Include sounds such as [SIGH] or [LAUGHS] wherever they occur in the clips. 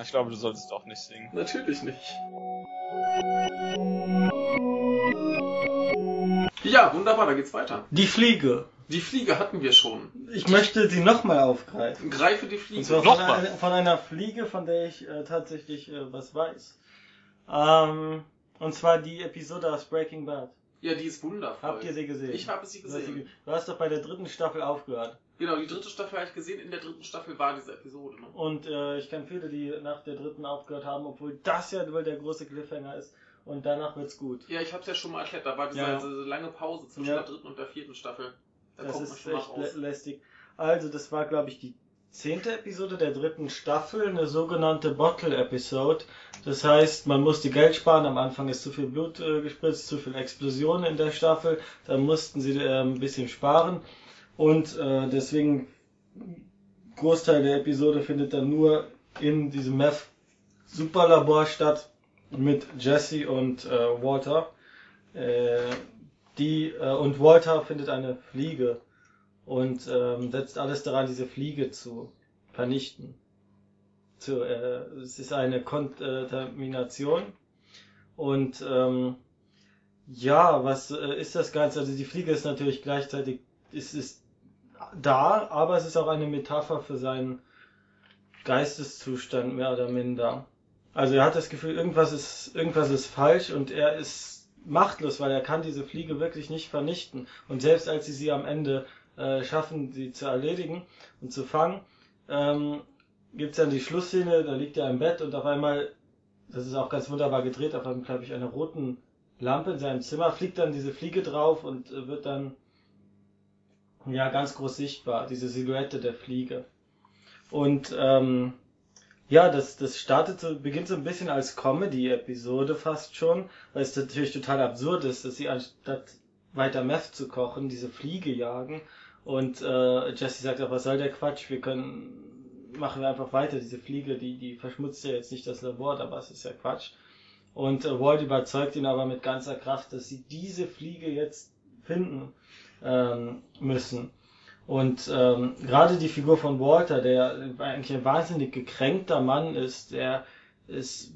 Ah, ich glaube, du solltest auch nicht singen. Natürlich nicht. Ja, wunderbar, da geht's weiter. Die Fliege. Die Fliege hatten wir schon. Ich möchte sie nochmal aufgreifen. Greife die Und Fliege. zwar von, Nochmal. einer, von einer Fliege, von der ich äh, tatsächlich äh, was weiß. Ähm, und zwar die Episode aus Breaking Bad. Ja, die ist wundervoll. Habt ihr sie gesehen? Ich habe sie gesehen. ge- du hast doch bei der dritten Staffel aufgehört. Genau, die dritte Staffel habe ich gesehen. In der dritten Staffel war diese Episode. Ne? Und äh, ich kenne viele, die nach der dritten aufgehört haben, obwohl das ja wohl der große Cliffhanger ist. Und danach wird's gut. Ja, ich habe es ja schon mal erklärt. Da war diese, Ja. diese lange Pause zwischen Ja. der dritten und der vierten Staffel. Da Das ist echt lä lästig. Also, das war, glaube ich, die zehnte Episode der dritten Staffel, eine sogenannte Bottle-Episode. Das heißt, man musste Geld sparen. Am Anfang ist zu viel Blut äh, gespritzt, zu viel Explosionen in der Staffel. Da mussten sie äh, ein bisschen sparen. Und äh, deswegen, Großteil der Episode findet dann nur in diesem Meth-Superlabor statt mit Jesse und äh, Walter. Äh, die äh, und Walter findet eine Fliege und ähm, setzt alles daran, diese Fliege zu vernichten. Zu, äh, es ist eine Kontamination und ähm, ja, was äh, ist das Ganze? Also die Fliege ist natürlich gleichzeitig, es ist da, aber es ist auch eine Metapher für seinen Geisteszustand mehr oder minder. Also er hat das Gefühl, irgendwas ist, irgendwas ist falsch und er ist machtlos, weil er kann diese Fliege wirklich nicht vernichten. Und selbst als sie sie am Ende äh, schaffen, sie zu erledigen und zu fangen, ähm, gibt's dann die Schlussszene, da liegt er im Bett und auf einmal, das ist auch ganz wunderbar gedreht, auf einmal, glaube ich, einer roten Lampe in seinem Zimmer, fliegt dann diese Fliege drauf und äh, wird dann ja ganz groß sichtbar, diese Silhouette der Fliege. Und ähm, ja, das, das startet so, beginnt so ein bisschen als Comedy-Episode fast schon, weil es natürlich total absurd ist, dass sie anstatt weiter Meth zu kochen, diese Fliege jagen. Und äh, Jesse sagt auch, was soll der Quatsch? Wir können, machen wir einfach weiter. Diese Fliege, die, die verschmutzt ja jetzt nicht das Labor, aber es ist ja Quatsch. Und äh, Walt überzeugt ihn aber mit ganzer Kraft, dass sie diese Fliege jetzt finden ähm, müssen. Und ähm, gerade die Figur von Walter, der eigentlich ein wahnsinnig gekränkter Mann ist, der es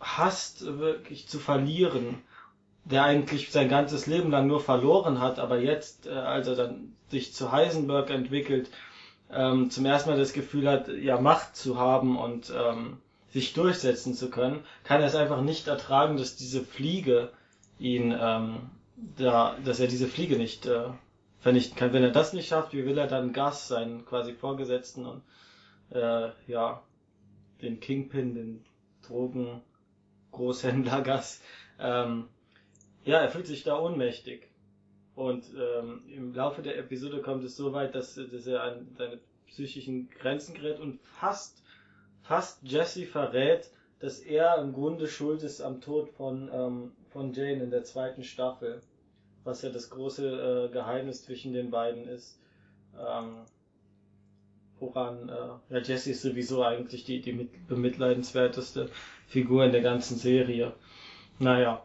hasst wirklich zu verlieren, der eigentlich sein ganzes Leben lang nur verloren hat, aber jetzt, äh, als er dann sich zu Heisenberg entwickelt, ähm, zum ersten Mal das Gefühl hat, ja Macht zu haben und ähm, sich durchsetzen zu können, kann er es einfach nicht ertragen, dass diese Fliege ihn ähm, da, dass er diese Fliege nicht äh, vernichten kann. Wenn er das nicht schafft, wie will er dann Gas, seinen quasi Vorgesetzten und äh, ja, den Kingpin, den Drogen Großhändler Gas, ähm, ja, er fühlt sich da ohnmächtig. Und ähm, im Laufe der Episode kommt es so weit, dass, dass er an seine psychischen Grenzen gerät und fast, fast Jesse verrät, dass er im Grunde schuld ist am Tod von, ähm, von Jane in der zweiten Staffel. Was ja das große äh, Geheimnis zwischen den beiden ist. Ähm, woran, äh, ja, Jesse ist sowieso eigentlich die, die mit, bemitleidenswerteste Figur in der ganzen Serie. Naja.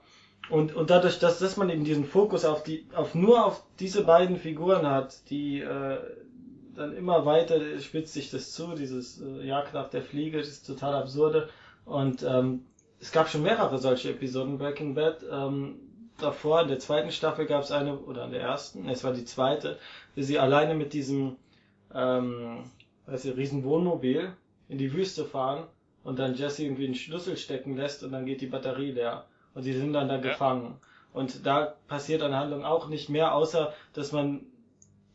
Und, und dadurch, dass, dass man eben diesen Fokus auf die, auf nur auf diese beiden Figuren hat, die äh, dann immer weiter spitzt sich das zu, dieses äh, Jagd nach der Fliege, das ist total absurde. Und ähm, es gab schon mehrere solche Episoden in Breaking Bad. Ähm, davor, in der zweiten Staffel gab es eine, oder in der ersten, nee, es war die zweite, wie sie alleine mit diesem ähm, weiß ich, riesen Wohnmobil in die Wüste fahren und dann Jesse irgendwie einen Schlüssel stecken lässt und dann geht die Batterie leer. Und die sind dann da Ja. gefangen. Und da passiert an Handlung auch nicht mehr, außer dass man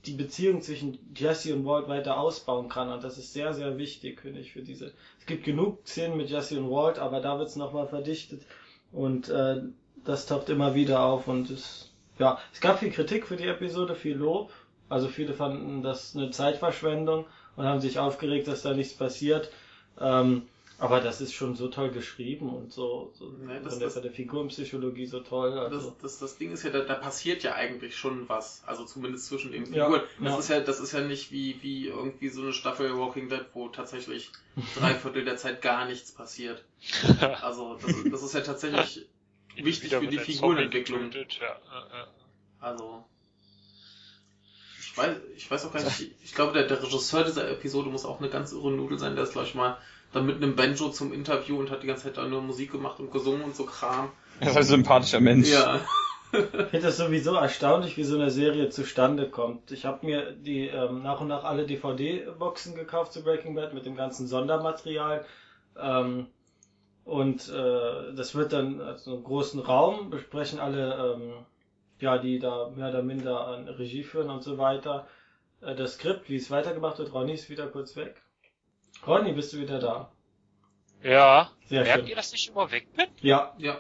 die Beziehung zwischen Jesse und Walt weiter ausbauen kann. Und das ist sehr, sehr wichtig, finde ich, für diese. Es gibt genug Szenen mit Jesse und Walt, aber da wird es nochmal verdichtet. Und äh, das taucht immer wieder auf. Und es, ja, es gab viel Kritik für die Episode, viel Lob. Also viele fanden das eine Zeitverschwendung und haben sich aufgeregt, dass da nichts passiert. Ähm, aber das ist schon so toll geschrieben und so, so Nee, das- von, der, von der Figurenpsychologie so toll. Also. Das, das, das Ding ist ja, da, da passiert ja eigentlich schon was. Also zumindest zwischen den Ja, Figuren. das ja. ist ja, das ist ja nicht wie, wie irgendwie so eine Staffel Walking Dead, wo tatsächlich [LAUGHS] drei Viertel der Zeit gar nichts passiert. [LAUGHS] Also das, das ist ja tatsächlich wichtig für die Figurenentwicklung. Ja, ja, ja. Also. Ich weiß, ich weiß auch gar nicht, ich glaube, der, der Regisseur dieser Episode muss auch eine ganz irre Nudel sein, der ist, glaube ich, mal dann mit einem Banjo zum Interview und hat die ganze Zeit da nur Musik gemacht und gesungen und so Kram. Er ist ein sympathischer Mensch. Ja. Ich finde das sowieso erstaunlich, wie so eine Serie zustande kommt. Ich habe mir die ähm, nach und nach alle DVD-Boxen gekauft zu Breaking Bad mit dem ganzen Sondermaterial. Ähm, und äh, das wird dann also einen großen Raum, besprechen alle, ähm, ja, die da mehr oder minder an Regie führen und so weiter. Äh, das Skript, wie es weitergemacht wird, Ronny ist wieder kurz weg. Ronny, bist du wieder da? Ja. Sehr Merkt schön. ihr, dass ich immer weg bin? Ja, Ja.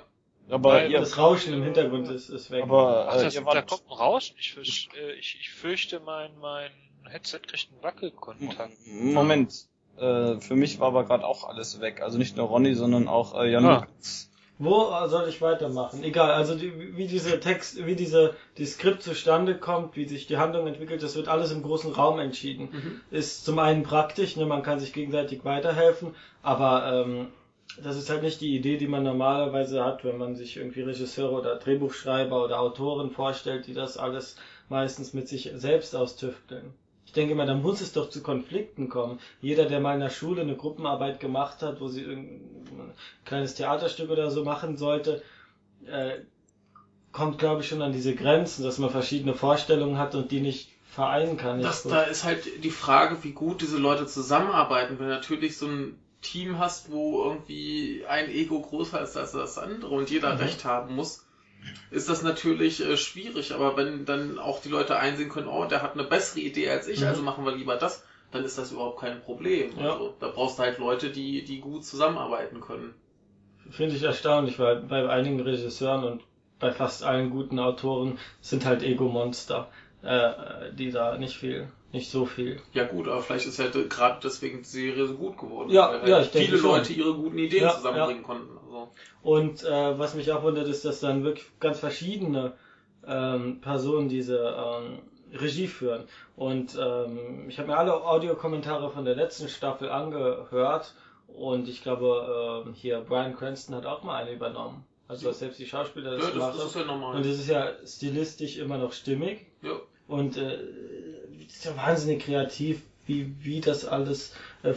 Aber Weil ihr, das Rauschen im Hintergrund ist, ist weg. aber Ach, äh, das, ihr da wart, kommt ein Rauschen. Ich, fürch- äh, ich, ich fürchte, mein, mein Headset kriegt einen Wackelkontakt. Moment. Äh, für mich war aber gerade auch alles weg. Also nicht nur Ronny, sondern auch äh, Jan Ah. Lukas. Wo soll ich weitermachen? Egal, also die, wie diese Text, wie diese die Skript zustande kommt, wie sich die Handlung entwickelt, das wird alles im großen Raum entschieden. Mhm. Ist zum einen praktisch, ne, man kann sich gegenseitig weiterhelfen, aber ähm, das ist halt nicht die Idee, die man normalerweise hat, wenn man sich irgendwie Regisseure oder Drehbuchschreiber oder Autoren vorstellt, die das alles meistens mit sich selbst austüfteln. Ich denke mal, da muss es doch zu Konflikten kommen. Jeder, der mal in der Schule eine Gruppenarbeit gemacht hat, wo sie irgendein kleines Theaterstück oder so machen sollte, äh, kommt, glaube ich, schon an diese Grenzen, dass man verschiedene Vorstellungen hat und die nicht vereinen kann. Das, da ist halt die Frage, wie gut diese Leute zusammenarbeiten. Wenn du natürlich so ein Team hast, wo irgendwie ein Ego größer ist als das andere und jeder Mhm. Recht haben muss, ist das natürlich äh, schwierig. Aber wenn dann auch die Leute einsehen können, oh, der hat eine bessere Idee als ich, Mhm. also machen wir lieber das, dann ist das überhaupt kein Problem. Ja. Also, da brauchst du halt Leute, die, die gut zusammenarbeiten können. Finde ich erstaunlich, weil bei einigen Regisseuren und bei fast allen guten Autoren sind halt Ego-Monster, äh, die da nicht viel, nicht so viel. Ja gut, aber vielleicht ist halt gerade deswegen die Serie so gut geworden. Ja, weil halt ja, ich denke viele schon. Leute ihre guten Ideen Ja, zusammenbringen konnten. Also. Und äh, was mich auch wundert, ist, dass dann wirklich ganz verschiedene ähm, Personen diese ähm, Regie führen. Und ähm, ich habe mir alle Audiokommentare von der letzten Staffel angehört und ich glaube, ähm, hier Brian Cranston hat auch mal eine übernommen. Also dass selbst die Schauspieler das Ja, das, das ist ja normal. Und es ist ja stilistisch immer noch stimmig. ja. Und äh, es ist ja wahnsinnig kreativ, wie, wie das alles, äh,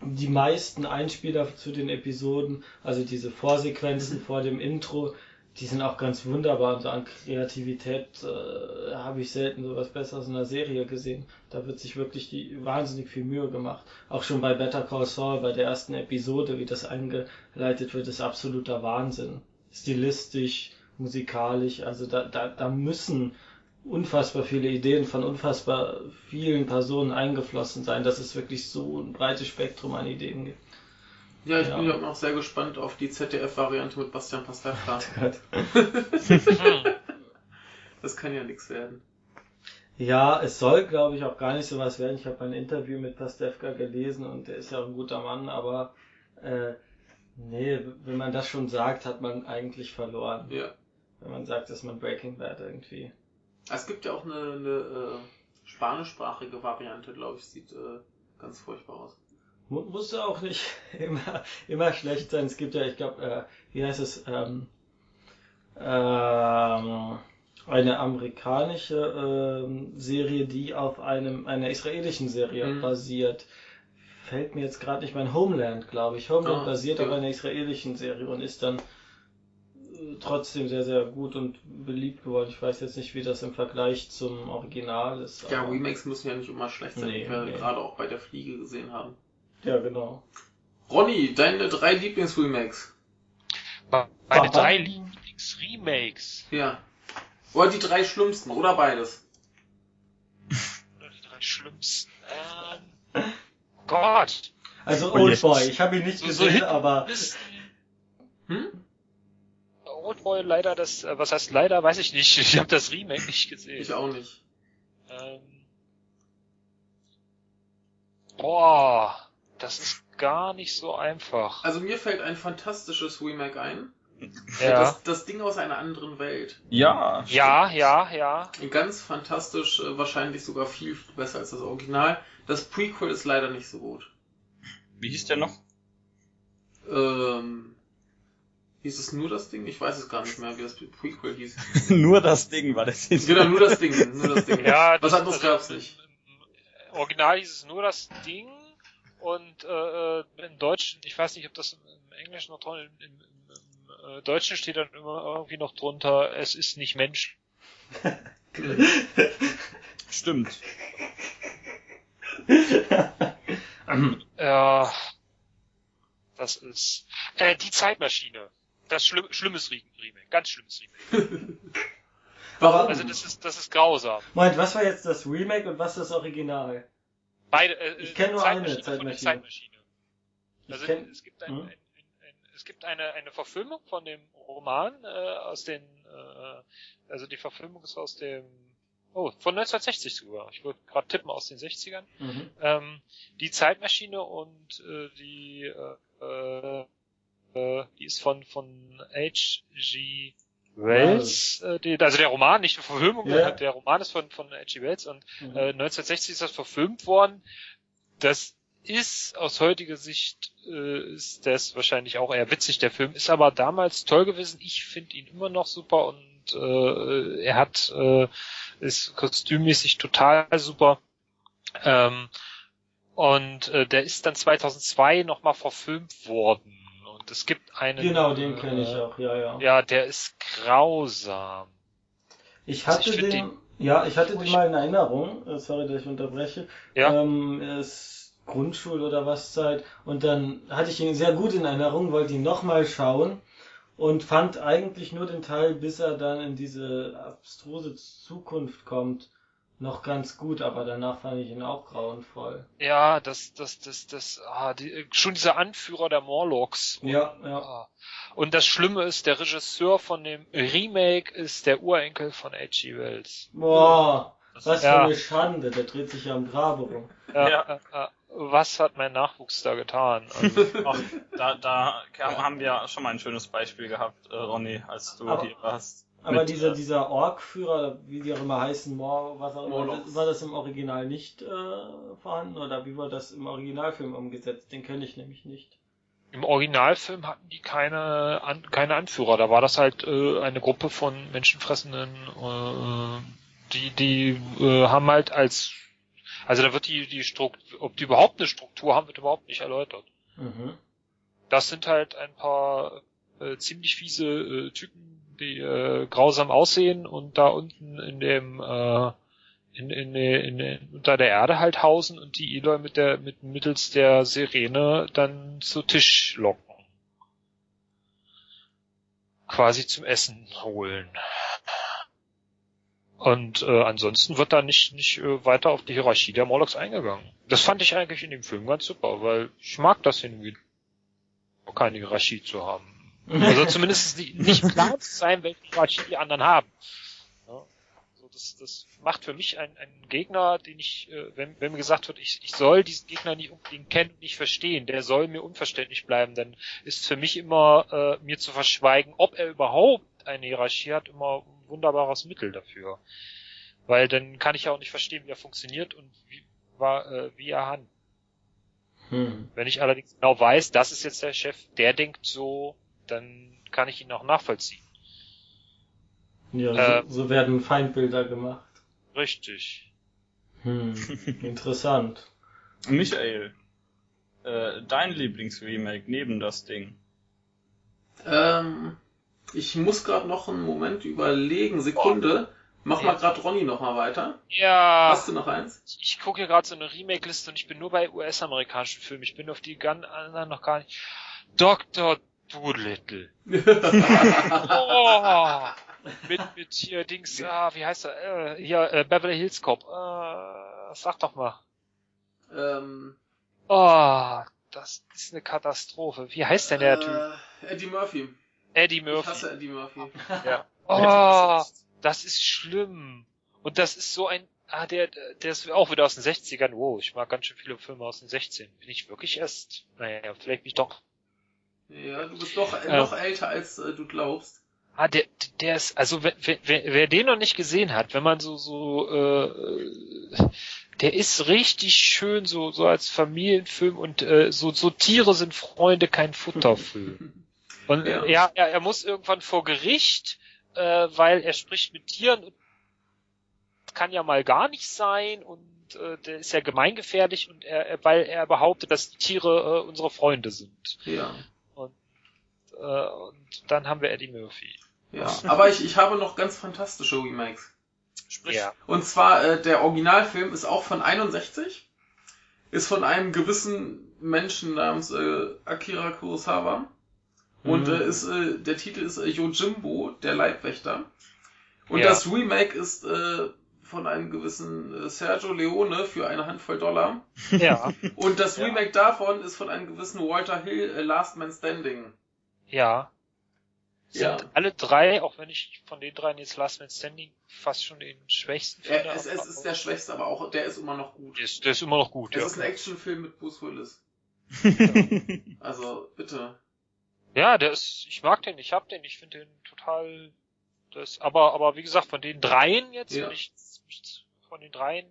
die meisten Einspieler zu den Episoden, also diese Vorsequenzen vor dem Intro, die sind auch ganz wunderbar. Und so an Kreativität äh, habe ich selten sowas Besseres in einer Serie gesehen. Da wird sich wirklich die wahnsinnig viel Mühe gemacht. Auch schon bei Better Call Saul, bei der ersten Episode, wie das eingeleitet wird, ist absoluter Wahnsinn. Stilistisch, musikalisch, also da, da, da müssen unfassbar viele Ideen von unfassbar vielen Personen eingeflossen sein, dass es wirklich so ein breites Spektrum an Ideen gibt. Ja, ich Ja. bin ja auch sehr gespannt auf die ZDF-Variante mit Bastian Pastewka. [LAUGHS] [LAUGHS] Das kann ja nichts werden. Ja, es soll, glaube ich, auch gar nicht so was werden. Ich habe ein Interview mit Pastewka gelesen und der ist ja auch ein guter Mann, aber äh, nee, wenn man das schon sagt, hat man eigentlich verloren. Ja. Wenn man sagt, dass man Breaking Bad irgendwie. Es gibt ja auch eine, eine äh, spanischsprachige Variante, glaube ich, sieht äh, ganz furchtbar aus. Mu muss ja auch nicht [LAUGHS] immer, immer schlecht sein. Es gibt ja, ich glaube, äh, wie heißt es, ähm, ähm, eine amerikanische ähm, Serie, die auf einem einer israelischen Serie Mhm. basiert. Fällt mir jetzt gerade nicht mein Homeland, glaube ich. Homeland Ah, basiert ja. auf einer israelischen Serie und ist dann äh, trotzdem sehr, sehr gut und beliebt geworden. Ich weiß jetzt nicht, wie das im Vergleich zum Original ist. Ja, Remakes müssen ja nicht immer schlecht sein, Nee, wie wir nee. gerade auch bei der Fliege gesehen haben. Ja, genau. Ronny, deine drei Lieblings-Remakes. Meine Aha. drei Lieblings-Remakes. Ja. Oder die drei schlimmsten, oder beides. Oder die drei schlimmsten. Ähm, Gott. Also Oldboy, ich habe ihn nicht So- so gesehen, Hit- aber. Hm? Oldboy leider das, äh, was heißt leider, weiß ich nicht. [LAUGHS] Ich habe das Remake nicht gesehen. Ich auch nicht. Ähm, boah, das ist gar nicht so einfach. Also mir fällt ein fantastisches Remake ein. Ja, Das, das Ding aus einer anderen Welt. Ja. ja, ja, ja. Ganz fantastisch, äh, wahrscheinlich sogar viel besser als das Original. Das Prequel ist leider nicht so gut. Wie hieß der noch? Ähm, hieß es nur das Ding? Ich weiß es gar nicht mehr, wie das Prequel hieß. [LAUGHS] Nur das Ding war das jetzt. Genau, nur das Ding. Nur das Ding. Ja, Was das- anderes gab's nicht. Original hieß es nur das Ding Und äh, äh, im Deutschen, ich weiß nicht, ob das im, im Englischen noch drin, im, im, im äh, Deutschen steht dann immer irgendwie noch drunter, es ist nicht Mensch. [LAUGHS] Stimmt. Ja, das ist äh, die Zeitmaschine. Das schlimm, schlimmes Re- Remake, ganz schlimmes Remake. Warum? Also das ist das ist grausam. Moment, was war jetzt das Remake und was das Original? Beide. Äh, Ich kenn nur Zeitmaschine eine von der Zeitmaschine. Zeitmaschine. Also kenn, es gibt ein, Hm? ein, ein, es gibt eine eine Verfilmung von dem Roman äh, aus den äh, also die Verfilmung ist aus dem oh von 1960 sogar. Ich wollte gerade tippen aus den 60ern. mhm. Ähm, die Zeitmaschine und äh, die äh, äh, äh, die ist von von H.G. Wells, äh, die, also der Roman, nicht die Verfilmung, Ja. der Roman ist von von H.G. Wells und Mhm. äh, 1960 ist das verfilmt worden. Das ist aus heutiger Sicht äh, ist das wahrscheinlich auch eher witzig. Der Film ist aber damals toll gewesen. Ich finde ihn immer noch super und äh, er hat äh, ist kostümmäßig total super. Ähm, und äh, der ist dann 2002 nochmal verfilmt worden. Und es gibt einen. Genau, den kenne ich äh, auch, ja, ja. Ja, der ist grausam. Ich Also hatte ich find den, ja, ich hatte den mal in Erinnerung, äh, sorry, dass ich unterbreche. Ja. Ähm, es Grundschul- oder was Zeit. Und dann hatte ich ihn sehr gut in Erinnerung, wollte ihn nochmal schauen und fand eigentlich nur den Teil, bis er dann in diese abstruse Zukunft kommt, noch ganz gut, aber danach fand ich ihn auch grauenvoll. Ja, das, das, das, das, ah, die, schon dieser Anführer der Morlocks. Ja, ja. Ah. Und das Schlimme ist, der Regisseur von dem Remake ist der Urenkel von H.G. Wells. Boah, was für Ja. eine Schande, der dreht sich ja am Grabe rum. Ja, Ja. Äh, äh, was hat mein Nachwuchs da getan? [LAUGHS] Also, Ach, da, da haben wir schon mal ein schönes Beispiel gehabt, äh, Ronny, als du Aber- hier warst. Aber Mit, dieser, äh, dieser Ork-Führer, wie die auch immer heißen, Mor, was auch immer, Morlocks. war das im Original nicht äh, vorhanden oder wie war das im Originalfilm umgesetzt? Den kenne ich nämlich nicht. Im Originalfilm hatten die keine, An keine Anführer. Da war das halt äh, eine Gruppe von menschenfressenden, äh, die, die äh, haben halt als, also da wird die, die Struktur, ob die überhaupt eine Struktur haben, wird überhaupt nicht erläutert. Mhm. Das sind halt ein paar äh, ziemlich fiese äh, Typen, die äh, grausam aussehen und da unten in dem äh, in, in, in, in, unter der Erde halt hausen und die Eloy mit der mit mittels der Sirene dann zu Tisch locken. Quasi zum Essen holen. Und äh, ansonsten wird da nicht nicht äh, weiter auf die Hierarchie der Morlocks eingegangen. Das fand ich eigentlich in dem Film ganz super, weil ich mag das irgendwie keine Hierarchie zu haben. Also zumindest nicht, [LAUGHS] klar zu sein, welche Hierarchie die anderen haben. Ja, also das, das macht für mich einen, einen Gegner, den ich, äh, wenn, wenn mir gesagt wird, ich, ich soll diesen Gegner nicht unbedingt kennen und nicht verstehen, der soll mir unverständlich bleiben, dann ist für mich immer äh, mir zu verschweigen, ob er überhaupt eine Hierarchie hat, immer ein wunderbares Mittel dafür. Weil dann kann ich ja auch nicht verstehen, wie er funktioniert und wie, war, äh, wie er handelt. Hm. Wenn ich allerdings genau weiß, das ist jetzt der Chef, der denkt so, dann kann ich ihn auch nachvollziehen. Ja, Äh, so, so werden Feindbilder gemacht. Richtig. Hm. [LAUGHS] Interessant. Michael, äh, dein Lieblingsremake neben das Ding. Ähm, ich muss gerade noch einen Moment überlegen. Sekunde. Mach mal Ja. gerade Ronny noch mal weiter. Ja, Hast du noch eins? ich gucke hier gerade so eine Remake-Liste und ich bin nur bei US-amerikanischen Filmen. Ich bin auf die gan- anderen noch gar nicht. Dr. Doolittle. [LAUGHS] Oh, mit, mit hier Dings, ah, wie heißt er? Äh, hier, äh, Beverly Hills Cop. Äh, sag doch mal. ähm, Oh, das ist eine Katastrophe. Wie heißt denn der Typ? äh, Eddie Murphy. Eddie Ich Murphy. hasse Eddie Murphy. Ja. [LAUGHS] Oh, das ist schlimm. Und das ist so ein, ah, der, der ist auch wieder aus den 60ern. Wow, ich mag ganz schön viele Filme aus den 16. Bin ich wirklich erst, naja, vielleicht mich doch. Ja, du bist doch äh, noch älter als äh, du glaubst. Ah, der, der ist, also wer, wer, wer den noch nicht gesehen hat, wenn man so, so, äh, der ist richtig schön so, so als Familienfilm und äh, so, so Tiere sind Freunde, kein Futterfilm. [LAUGHS] Und Ja. ja, er, er muss irgendwann vor Gericht, äh, weil er spricht mit Tieren und das kann ja mal gar nicht sein und äh, der ist ja gemeingefährlich und er, weil er behauptet, dass Tiere äh, unsere Freunde sind. Ja. Und, äh, und dann haben wir Eddie Murphy. Ja, aber ich, ich habe noch ganz fantastische Remakes. Sprich, Ja. Und zwar, äh, der Originalfilm ist auch von 61, ist von einem gewissen Menschen namens äh, Akira Kurosawa. Und Mhm. äh, ist, äh, der Titel ist äh, Yojimbo, der Leibwächter. Und Ja. das Remake ist äh, von einem gewissen äh, Sergio Leone für eine Handvoll Dollar. Ja, Und das Ja. Remake davon ist von einem gewissen Walter Hill, äh, Last Man Standing. Ja. Sind Ja. alle drei, auch wenn ich von den dreien jetzt Last Man Standing fast schon den schwächsten finde. Er, es, es ist der schwächste, aber auch der ist immer noch gut. der ist, der ist immer noch gut, Es ja. ist ein Actionfilm mit Bruce Willis. [LAUGHS] Also, bitte. Ja, der ist, ich mag den, ich hab den, ich finde den total, das, aber, aber wie gesagt, von den dreien jetzt, Ja. wenn ich mich von den dreien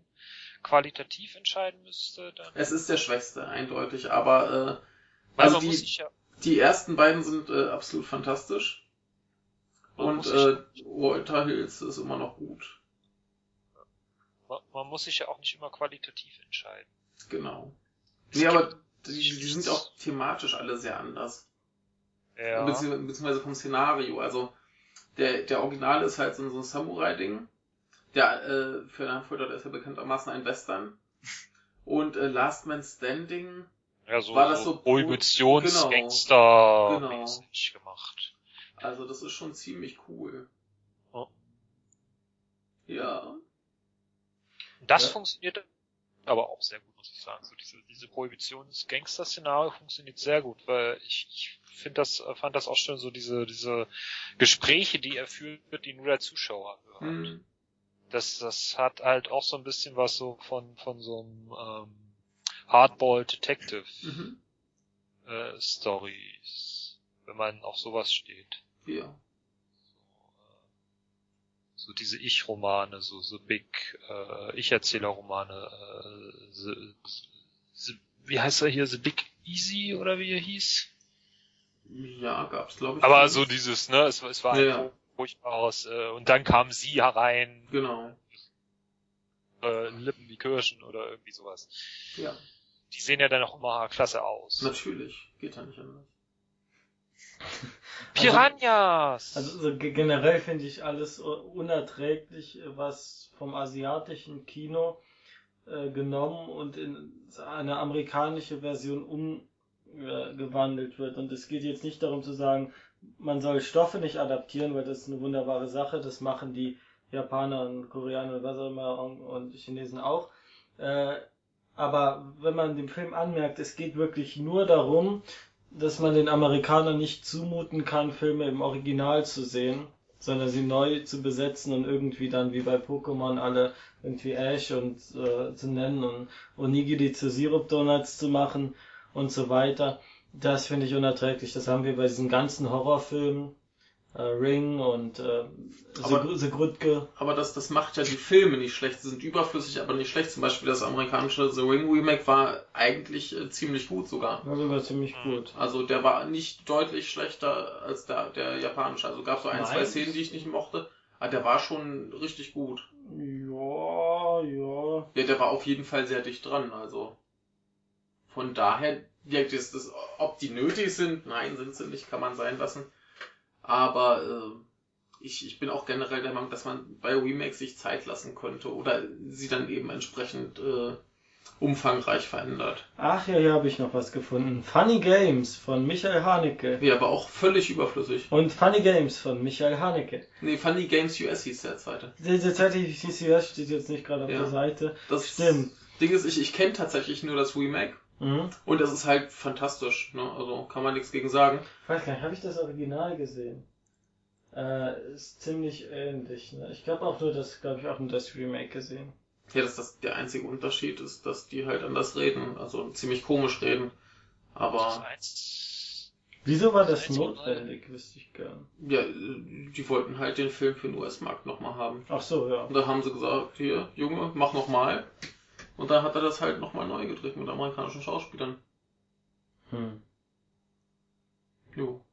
qualitativ entscheiden müsste, dann, Es ist der schwächste, eindeutig, aber äh, weil also man die- muss sich ja, die ersten beiden sind äh, absolut fantastisch. man Und äh, Walter Hills ist immer noch gut. man, man muss sich ja auch nicht immer qualitativ entscheiden. Genau. Es Nee, aber die, die sind auch thematisch alle sehr anders. ja, Beziehungsweise, beziehungsweise vom Szenario. Also der, der Original ist halt so, ein Samurai-Ding. Der äh, für den dort ist ja bekanntermaßen ein Western. Und äh, Last Man Standing ja, so, war das so so- Prohibitionsgangster Genau. mäßig gemacht. Also das ist schon ziemlich cool. Oh. Ja. Das Ja. funktioniert aber auch sehr gut, muss ich sagen. So diese, diese Prohibitions-Gangster-Szenario funktioniert sehr gut, weil ich, ich finde das, fand das auch schön, so diese, diese Gespräche, die er führt, die nur der Zuschauer hört. Hm. Das, das hat halt auch so ein bisschen was so von, von so einem ähm, Hardball Detective Mhm. äh, Stories, wenn man auf sowas steht. Ja. so diese Ich-Romane, so so Big äh, Ich-Erzähler-Romane, äh, the, the, wie heißt er hier, The Big Easy oder wie er hieß? Ja, gab's glaube ich. Aber so dieses, ne, es, war- es war Ja, ein ja. furchtbares, äh, und dann kam sie herein, Genau. äh, Lippen wie Kirschen oder irgendwie sowas. Ja. Die sehen ja dann auch immer klasse aus. Natürlich. Geht ja nicht anders. [LAUGHS] Piranhas! Also so ge- generell finde ich alles unerträglich, was vom asiatischen Kino äh, genommen und in eine amerikanische Version umgewandelt wird. Und es geht jetzt nicht darum zu sagen, man soll Stoffe nicht adaptieren, weil das ist eine wunderbare Sache. Das machen die Japaner und Koreaner und was auch immer und, und Chinesen auch. Äh, aber wenn man dem Film anmerkt, es geht wirklich nur darum, dass man den Amerikanern nicht zumuten kann, Filme im Original zu sehen, sondern sie neu zu besetzen und irgendwie dann wie bei Pokémon alle irgendwie Ash und äh, zu nennen und Onigiri zu Sirup-Donuts zu machen und so weiter. Das finde ich unerträglich. Das haben wir bei diesen ganzen Horrorfilmen, äh, Ring und äh, Aber- Grutke. Aber das, das macht ja die Filme nicht schlecht. Sie sind überflüssig, aber nicht schlecht. Zum Beispiel das amerikanische The Ring Remake war eigentlich äh, ziemlich gut sogar. War sogar ziemlich gut. Also der war nicht deutlich schlechter als der, der japanische. Also gab so ein, zwei Nein. Szenen, die ich nicht mochte. Aber der war schon richtig gut. Ja, ja. Ja, der war auf jeden Fall sehr dicht dran. Also von daher, ja, das, das, ob die nötig sind, nein, sind sie nicht, kann man sein lassen. Aber äh, ich, ich bin auch generell der Meinung, dass man bei Remakes sich Zeit lassen könnte oder sie dann eben entsprechend äh, umfangreich verändert. Ach ja, hier habe ich noch was gefunden. Funny Games von Michael Haneke. Ja, aber auch völlig überflüssig. Und Funny Games von Michael Haneke. Nee, Funny Games US hieß der zweite. Der, der zweite TCS steht jetzt nicht gerade auf Ja. der Seite. Das Stimmt. Ding ist, ich, ich kenne tatsächlich nur das Remake Mhm. und das ist halt fantastisch. Ne? Also kann man nichts gegen sagen. Ich weiß gar nicht, habe ich das Original gesehen? Äh, ist ziemlich ähnlich. Ne? Ich glaube auch nur das, glaube ich auch nur das Remake gesehen. Ja, dass das der einzige Unterschied ist, dass die halt anders reden, also ziemlich komisch reden. Aber Wieso war das notwendig, wüsste ich gern. ja, die wollten halt den Film für den US-Markt nochmal haben. Ach so, ja. Und da haben sie gesagt, hier, Junge, mach nochmal. Und dann hat er das halt nochmal neu gedreht mit amerikanischen Schauspielern. Hm. Jo.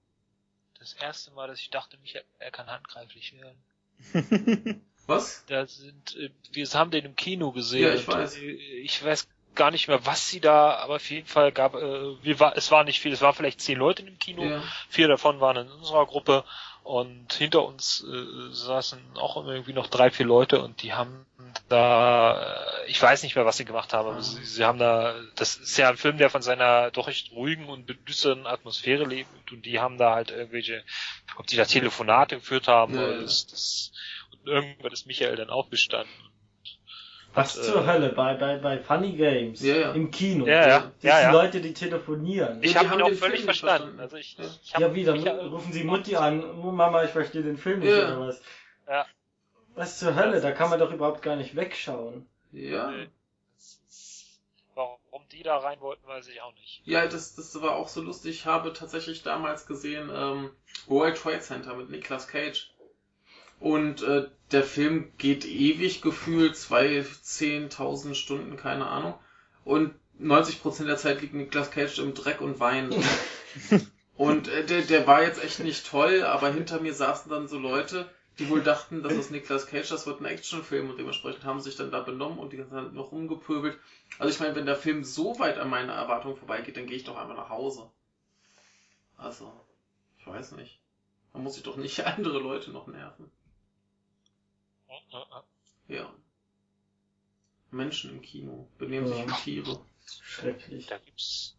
das erste Mal, dass ich dachte, Michael, er kann handgreiflich werden. [LAUGHS] Was? Da sind, äh, wir haben den im Kino gesehen. Ja, ich und, weiß. äh, Ich weiß gar nicht mehr, was sie da, aber auf jeden Fall gab, äh, wir war, es war nicht viel, es waren vielleicht zehn Leute im Kino. Ja. Vier davon waren in unserer Gruppe und hinter uns äh, saßen auch irgendwie noch drei, vier Leute und die haben da, äh, ich weiß nicht mehr, was sie gemacht haben, aber sie, sie haben da, das ist ja ein Film, der von seiner doch recht ruhigen und düsteren Atmosphäre lebt und die haben da halt irgendwelche, ob die da Telefonate geführt haben, Ja, oder das, das, und irgendwann ist Michael dann aufgestanden. Was Und, zur äh, Hölle bei, bei, bei Funny Games Ja, ja. im Kino. Ja, ja, Das ja. Leute, die telefonieren. Ich die habe haben ihn auch den völlig Film nicht verstanden. verstanden. Also ich, Ja. ich hab ja, wie, dann rufen sie Mutti an. Oh, Mama, ich verstehe den Film nicht, Ja. oder was? Ja. Was zur Hölle? Da kann man doch überhaupt gar nicht wegschauen. Ja. Nee. Das ist- Warum die da rein wollten, weiß ich auch nicht. Ja, das, das war auch so lustig. Ich habe tatsächlich damals gesehen ähm, World Trade Center mit Nicolas Cage. Und äh, der Film geht ewig gefühlt, zwei, zehntausend Stunden, keine Ahnung. Und 90% der Zeit liegt Nicolas Cage im Dreck und weint. [LAUGHS] und äh, der, der war jetzt echt nicht toll, aber hinter mir saßen dann so Leute, die wohl dachten, das ist Nicolas Cage, das wird ein Actionfilm und dementsprechend haben sich dann da benommen und die ganze Zeit noch rumgepöbelt. Also ich meine, wenn der Film so weit an meiner Erwartung vorbeigeht, dann gehe ich doch einfach nach Hause. Also, ich weiß nicht. Man muss sich doch nicht [LAUGHS] andere Leute noch nerven. Ja. Menschen im Kino benehmen sich Ja. wie Tiere. Schrecklich. Da gibt's.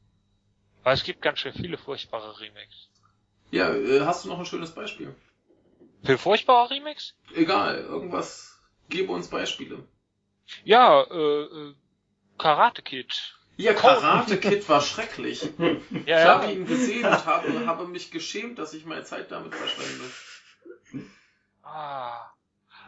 Aber es gibt ganz schön viele furchtbare Remakes. Ja, äh, hast du noch ein schönes Beispiel? Für furchtbare Remakes? Egal, irgendwas. Gebe uns Beispiele. Ja, äh, äh, Karate Kid. Ja, Karate [LAUGHS] Kid war schrecklich. Ich Ja, habe ja. ihn gesehen und habe, habe mich geschämt, dass ich meine Zeit damit verschwende. Ah.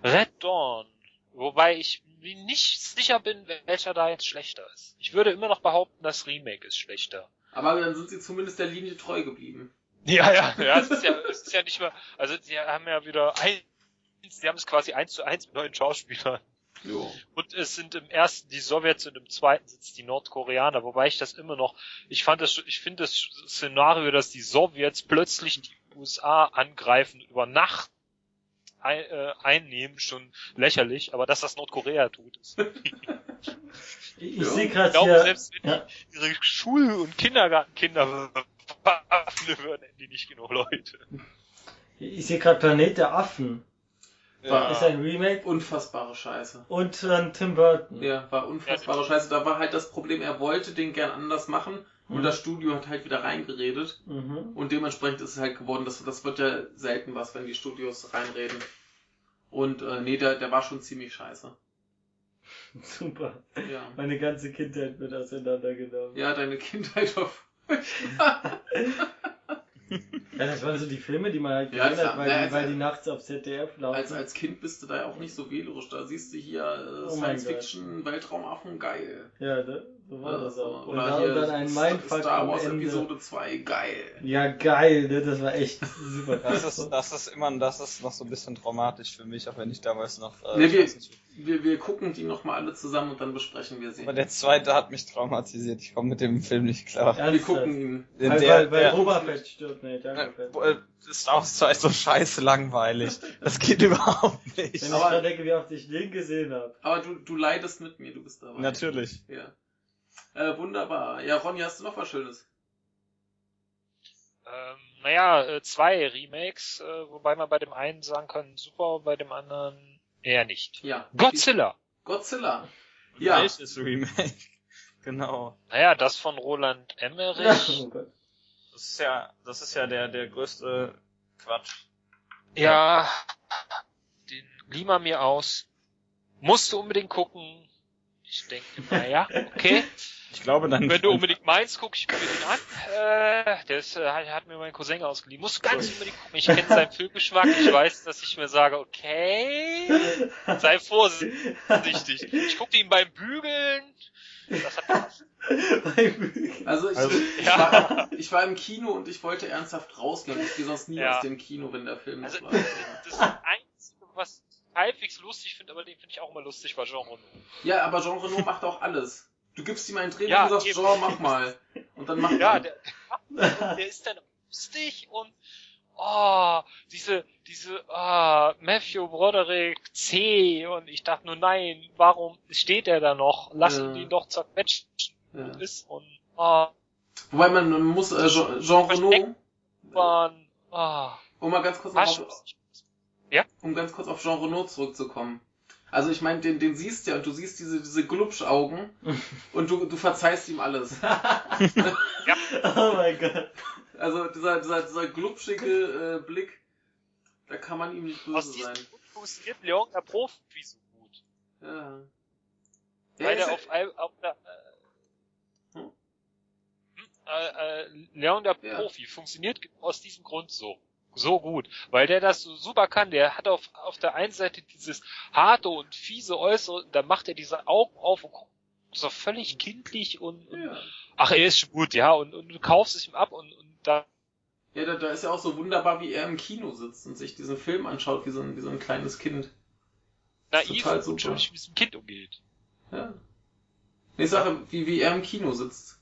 Red Dawn. Wobei ich mir nicht sicher bin, welcher da jetzt schlechter ist. Ich würde immer noch behaupten, das Remake ist schlechter. Aber dann sind sie zumindest der Linie treu geblieben. [LAUGHS] Ja, ja, ja, es ist ja, es ist ja nicht mehr, also sie haben ja wieder ein, sie haben es quasi eins zu eins mit neuen Schauspielern. Jo. Und es sind im ersten die Sowjets und im zweiten sitzt die Nordkoreaner, wobei ich das immer noch, ich fand das, ich finde das Szenario, dass die Sowjets plötzlich die USA angreifen, über Nacht ein, äh, einnehmen, schon lächerlich, aber dass das Nordkorea tut, ist. [LAUGHS] Ich, Ja. sehe Ich gerade glaube, hier. selbst wenn Ja. die ihre Schul- und Kindergartenkinder bewaffnen würden, hätten die nicht genug Leute. Ich sehe gerade Planet der Affen. Ja. Ist ein Remake. Unfassbare Scheiße. Und dann Tim Burton. Ja, war unfassbare Scheiße. Da war halt das Problem, er wollte den gern anders machen und Mhm. das Studio hat halt wieder reingeredet. Mhm. Und dementsprechend ist es halt geworden, das, das wird ja selten was, wenn die Studios reinreden. Und äh, nee, der, der war schon ziemlich scheiße. [LAUGHS] Super. Ja. Meine ganze Kindheit wird auseinandergenommen. Ja, deine Kindheit auf. [LAUGHS] [LAUGHS] Ja, das waren so die Filme, die man halt Ja, gesehen hat, weil, Ja, die, weil die nachts auf ZDF laufen. Als, als Kind bist du da ja auch nicht so wählerisch. Da siehst du hier äh, Oh mein Science Fiction, Weltraumaffen, geil. ja, da, so war das Also, auch. Und oder dann, hier und dann ein Mindfuck Star Wars. Episode 2, geil. Ja, geil, ne? Das war echt super. Das ist, das ist immer, das ist noch so ein bisschen traumatisch für mich, auch wenn ich damals noch. Äh, Nee, wir- nicht, Wir, wir gucken die nochmal alle zusammen und dann besprechen wir sie. aber der zweite hat mich traumatisiert. Ich komme mit dem Film nicht klar. wir gucken ihn. Der, Weil, der, weil, weil der, Boba Fett stirbt, ne? äh, äh, Star Wars 2 ist so scheiße langweilig. Das geht [LAUGHS] überhaupt nicht. Wenn ich aber- denke, wie oft ich den gesehen habe. Aber du, du leidest mit mir, du bist dabei. Natürlich. Ja. Äh, wunderbar. Ja, Ronny, hast du noch was Schönes? Ähm, naja, äh, zwei Remakes, äh, wobei man bei dem einen sagen kann, super, bei dem anderen eher nicht. Ja. Godzilla. Godzilla. Ja. Welches Remake? [LAUGHS] Genau. Naja, das von Roland Emmerich. [LAUGHS] Oh. Das ist ja, das ist ja der, der größte Quatsch. Ja, den Lima mir aus. Musste unbedingt gucken. Ich denke, naja, okay. [LAUGHS] Ich glaube dann. Wenn du [LAUGHS] unbedingt meinst, gucke ich mir den an. Äh, der ist, äh, hat, mir mein Cousin ausgeliehen. Musst du ganz unbedingt gucken. Ich kenne seinen [LAUGHS] Filmgeschmack. Ich weiß, dass ich mir sage, okay, sei vorsichtig. Ich guckte ihn beim Bügeln. Das hat. [LAUGHS] Also ich, Also, ich, ja. war, ich war im Kino und ich wollte ernsthaft rausgehen. Ich gehe sonst nie Ja. aus dem Kino, wenn der Film Also, nicht läuft. das Einzige, was ich halbwegs lustig finde, aber den finde ich auch immer lustig, war Jean Reno. Ja, aber Jean Reno macht auch alles. Du gibst ihm ein Drehbuch Ja, und sagst, eben. Jean, mach mal. Und dann macht Ja, er. der, der ist dann lustig und oh, diese, diese, ah, Matthew Broderick C. Und ich dachte nur, nein, warum steht er da noch? Lassen Ja. ihn doch zerquetschen. Ja. Ist und, ah, Wobei man, man muss äh, Jean, Jean Renault, man, ah, um mal ganz kurz noch auf, um ganz kurz auf Jean Renault zurückzukommen. Also ich meine, den, den siehst du ja und du siehst diese, diese Glubschaugen [LAUGHS] und du, du verzeihst ihm alles. Oh mein Gott. Also dieser, dieser, dieser glubschige äh, Blick, da kann man ihm nicht Aus böse diesem sein. Grund funktioniert Leon der Profi so gut. Ja. Weil ja- auf, ein- auf der, äh, Hm? hm, äh, äh, Leon der Ja. Profi funktioniert aus diesem Grund so. So gut. Weil der das so super kann. Der hat auf, auf der einen Seite dieses harte und fiese Äußere, da macht er diese Augen auf und guckt so völlig kindlich und, und ja. ach, er ist schon gut, ja, und, und du kaufst es ihm ab und, und da, Ja, da, da ist ja auch so wunderbar, wie er im Kino sitzt und sich diesen Film anschaut, wie so ein, wie so ein kleines Kind. naiv total und super. schon mit diesem Kind umgeht. Ja. Nee, Ich sage, wie, wie er im Kino sitzt.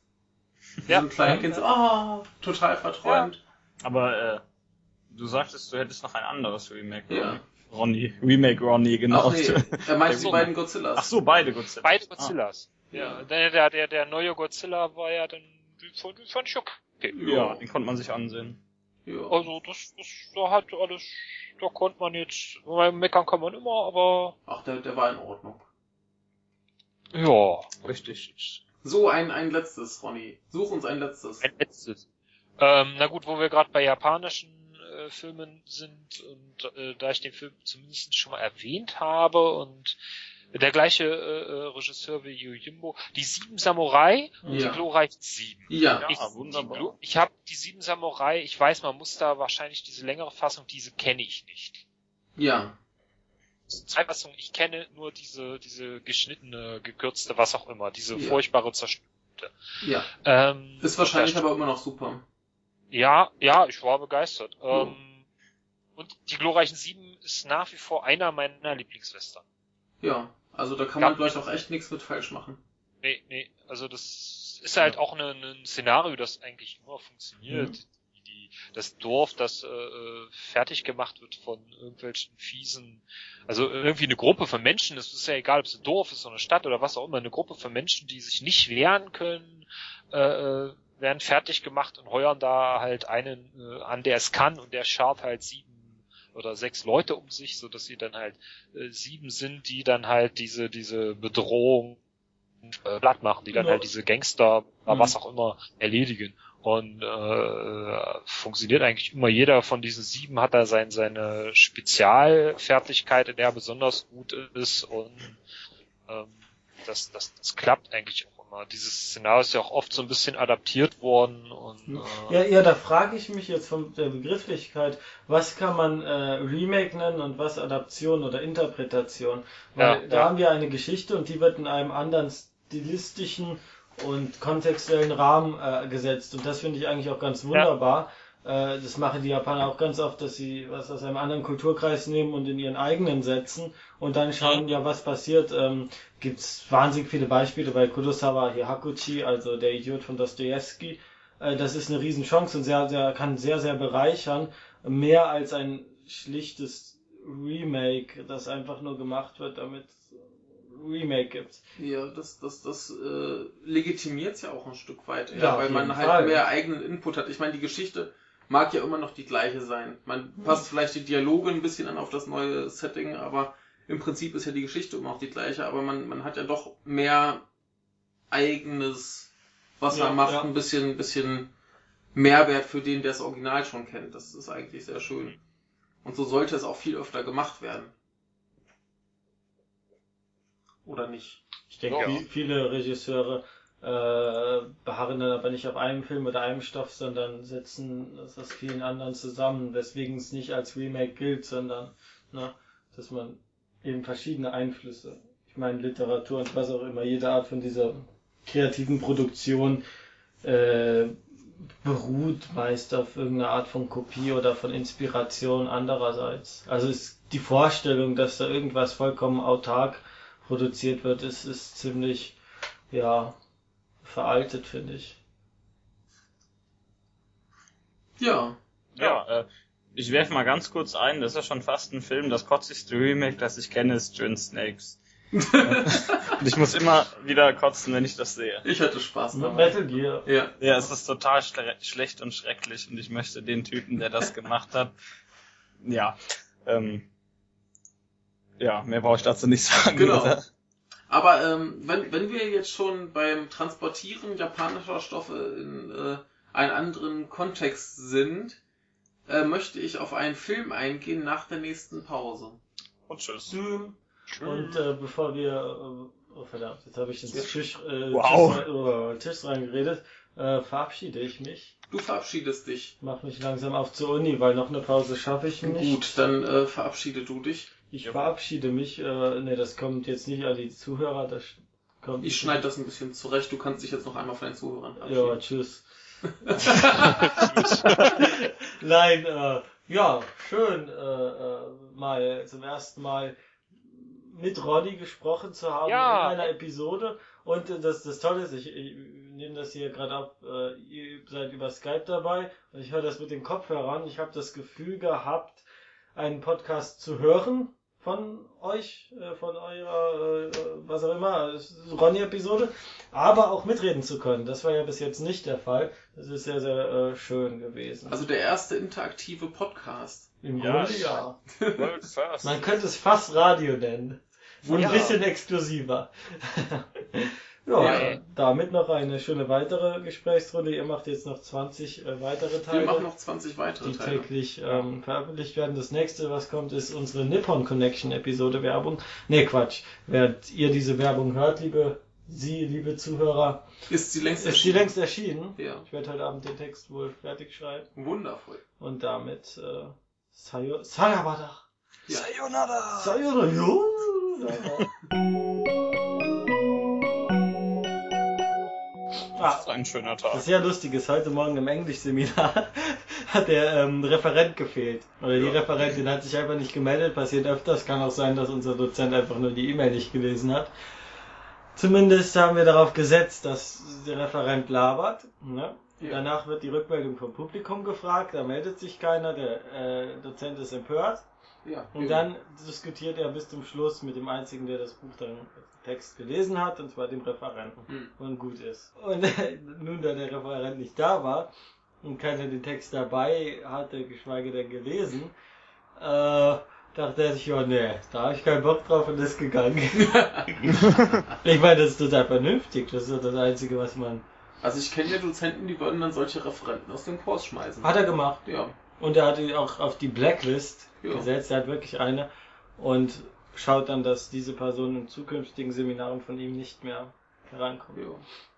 Wie Ja. so ein kleines Kind so, ah, total verträumt. Aber äh, du sagtest, du hättest noch ein anderes Remake. Ja. Ronny. Remake Ronny, genau. Ach nee, [LAUGHS] er meint die So. beiden Godzillas. Ach so, beide Godzilla. Beide Godzillas. Ja. Ja, der, der, der, neue Godzilla war ja dann, die fand, die fand ich okay. Ah, Ja, den konnte man sich ansehen. Ja. Also das, das, da hat alles, da konnte man jetzt, weil meckern kann man immer, aber Ach, der, der war in Ordnung. ja. Richtig. So, ein, ein letztes, Ronny. Such uns ein letztes. Ein letztes. Ähm, na gut, wo wir gerade bei japanischen äh, Filmen sind und äh, da ich den Film zumindest schon mal erwähnt habe und der gleiche äh, äh, Regisseur wie Yojimbo, die Sieben Samurai, die Ja. glorreichen Sieben. Ja. Ja, ich, wunderbar. Die, ich habe die Sieben Samurai, ich weiß, man muss da wahrscheinlich diese längere Fassung, diese kenne ich nicht. Ja. Zwei Fassungen, ich kenne nur diese, diese geschnittene, gekürzte, was auch immer, diese Ja. furchtbare Zerstörung. Ja. Ähm, Ist wahrscheinlich aber immer noch super. Ja, ja, ich war begeistert. Ähm, und die glorreichen Sieben ist nach wie vor einer meiner Lieblingswestern. Ja. Also da kann Ja. man vielleicht auch echt nichts mit falsch machen. Nee, nee, also das ist halt auch ne- ne- ein Szenario, das eigentlich immer funktioniert. Die, die, das Dorf, das äh, äh, fertig gemacht wird von irgendwelchen fiesen, also irgendwie eine Gruppe von Menschen, es ist ja egal, ob es ein Dorf ist oder eine Stadt oder was auch immer, eine Gruppe von Menschen, die sich nicht wehren können, äh, äh, werden fertig gemacht und heuern da halt einen äh, an, der es kann und der schart halt sieben oder sechs Leute um sich, so dass sie dann halt äh, sieben sind, die dann halt diese diese Bedrohung äh, platt machen, die dann Ja. halt diese Gangster, oder Mhm. was auch immer, erledigen. Und äh, funktioniert eigentlich immer. Jeder von diesen sieben hat da sein, seine Spezialfertigkeit, in der er besonders gut ist. Und ähm, das, das, das klappt eigentlich auch immer. Dieses Szenario ist ja auch oft so ein bisschen adaptiert worden. Und, äh, Ja, ja, da frage ich mich jetzt von der Begrifflichkeit, was kann man äh, Remake nennen und was Adaption oder Interpretation? Weil Ja, da ja. haben wir eine Geschichte und die wird in einem anderen stilistischen und kontextuellen Rahmen äh, gesetzt und das finde ich eigentlich auch ganz wunderbar. Äh, das machen die Japaner auch ganz oft, dass sie was aus einem anderen Kulturkreis nehmen und in ihren eigenen setzen und dann schauen, ja, was passiert. Ähm, gibt's wahnsinnig viele Beispiele bei Kurosawa Hihakuchi, also der Idiot von Dostoevsky. Äh, das ist eine Riesenchance und sehr, sehr, kann sehr, sehr bereichern. Mehr als ein schlichtes Remake, das einfach nur gemacht wird, damit es Remake gibt. Ja, das, das, das äh, legitimiert ja auch ein Stück weit, Ja, ja, weil man halt Fall. mehr eigenen Input hat. Ich meine, die Geschichte mag ja immer noch die gleiche sein. Man passt vielleicht die Dialoge ein bisschen an auf das neue Setting, aber im Prinzip ist ja die Geschichte immer noch die gleiche, aber man, man hat ja doch mehr eigenes, was Ja, man macht, ja. ein bisschen, bisschen Mehrwert für den, der das Original schon kennt. Das ist eigentlich sehr schön. Und so sollte es auch viel öfter gemacht werden. Oder nicht? Ich denke, Ja. vi- viele Regisseure äh, beharren dann aber nicht auf einem Film oder einem Stoff, sondern setzen das aus vielen anderen zusammen, weswegen es nicht als Remake gilt, sondern ne, dass man eben verschiedene Einflüsse, ich meine Literatur und was auch immer, jede Art von dieser kreativen Produktion äh, beruht meist auf irgendeiner Art von Kopie oder von Inspiration andererseits. Also ist die Vorstellung, dass da irgendwas vollkommen autark produziert wird, ist, ist ziemlich, ja, veraltet, finde ich. Ja. Ja, äh, ich werfe mal ganz kurz ein, das ist ja schon fast ein Film, das kotzigste Remake, das ich kenne, ist Twin Snakes. [LAUGHS] und ich muss immer wieder kotzen, wenn ich das sehe. Ich hatte Spaß Mit. Metal Gear. Ja. Ja, es ist total schle schlecht und schrecklich und ich möchte den Typen, der das gemacht hat, ja, ähm, ja, mehr brauche ich dazu nicht sagen. Genau. oder? Aber ähm, wenn, wenn wir jetzt schon beim Transportieren japanischer Stoffe in äh, einen anderen Kontext sind, äh, möchte ich auf einen Film eingehen nach der nächsten Pause. Und tschüss. Und äh, bevor wir, äh, oh verdammt, jetzt habe ich ins Tisch, äh, Wow. Tisch, oh, Tisch reingeredet, äh, verabschiede ich mich. Du verabschiedest dich. Mach mich langsam auf zur Uni, weil noch eine Pause schaffe ich nicht. Gut, dann äh, verabschiede du dich. Ich verabschiede mich. Äh, ne, das kommt jetzt nicht an die Zuhörer. Das kommt. Ich schneide das ein bisschen zurecht. Du kannst dich jetzt noch einmal von den Zuhörern Ja, verabschieden. tschüss. [LAUGHS] [LAUGHS] Nein, äh, ja, schön, äh, äh, mal zum ersten Mal mit Ronny gesprochen zu haben Ja. in einer Episode. Und das, das Tolle ist, ich, ich nehme das hier gerade ab, äh, ihr seid über Skype dabei und ich höre das mit den Kopfhörern. Ich habe das Gefühl gehabt, einen Podcast zu hören von euch, äh, von eurer, äh, was auch immer, Ronny-Episode, aber auch mitreden zu können. Das war ja bis jetzt nicht der Fall. Das ist sehr, sehr äh, schön gewesen. Also der erste interaktive Podcast. Im Ja, Grunde ja. Man könnte es fast Radio nennen. Und Ja. ein bisschen exklusiver. [LAUGHS] ja, Ja. damit noch eine schöne weitere Gesprächsrunde. Ihr macht jetzt noch 20 äh, weitere Wir Teile. machen noch 20 weitere die Teile. täglich ähm, veröffentlicht werden. Das nächste, was kommt, ist unsere Nippon Connection Episode Werbung. Nee, Quatsch. Während ihr diese Werbung hört, liebe Sie, liebe Zuhörer, Ist sie längst ist sie längst erschienen. Ja. Ich werde heute Abend den Text wohl fertig schreiben. Wundervoll. Und damit äh, Sayo Sayabada. Ja. Sayonara! Sayonara. Das ist ein schöner das Tag. ist sehr lustig ist. Heute Morgen im Englischseminar [LAUGHS] hat der ähm, Referent gefehlt. Oder die Ja. Referentin hat sich einfach nicht gemeldet. Passiert öfters. Kann auch sein, dass unser Dozent einfach nur die E-Mail nicht gelesen hat. Zumindest haben wir darauf gesetzt, dass der Referent labert. Ne? Ja. Danach wird die Rückmeldung vom Publikum gefragt. Da meldet sich keiner. Der äh, Dozent ist empört. Ja. Und dann diskutiert er bis zum Schluss mit dem einzigen, der das Buch dann Text gelesen hat, und zwar dem Referenten. Hm. Und gut ist. Und [LAUGHS] nun, da der Referent nicht da war und keiner den Text dabei hatte, geschweige denn gelesen, äh, dachte er sich, ja, nee, da habe ich keinen Bock drauf und ist gegangen. [LAUGHS] ich meine, das ist total vernünftig. Das ist das Einzige, was man. Also ich kenne ja Dozenten, die würden dann solche Referenten aus dem Kurs schmeißen. Hat er gemacht. Ja. Und er hat ihn auch auf die Blacklist Ja. gesetzt. Er hat wirklich eine. Und schaut dann, dass diese Person in zukünftigen Seminaren von ihm nicht mehr herankommt. ja.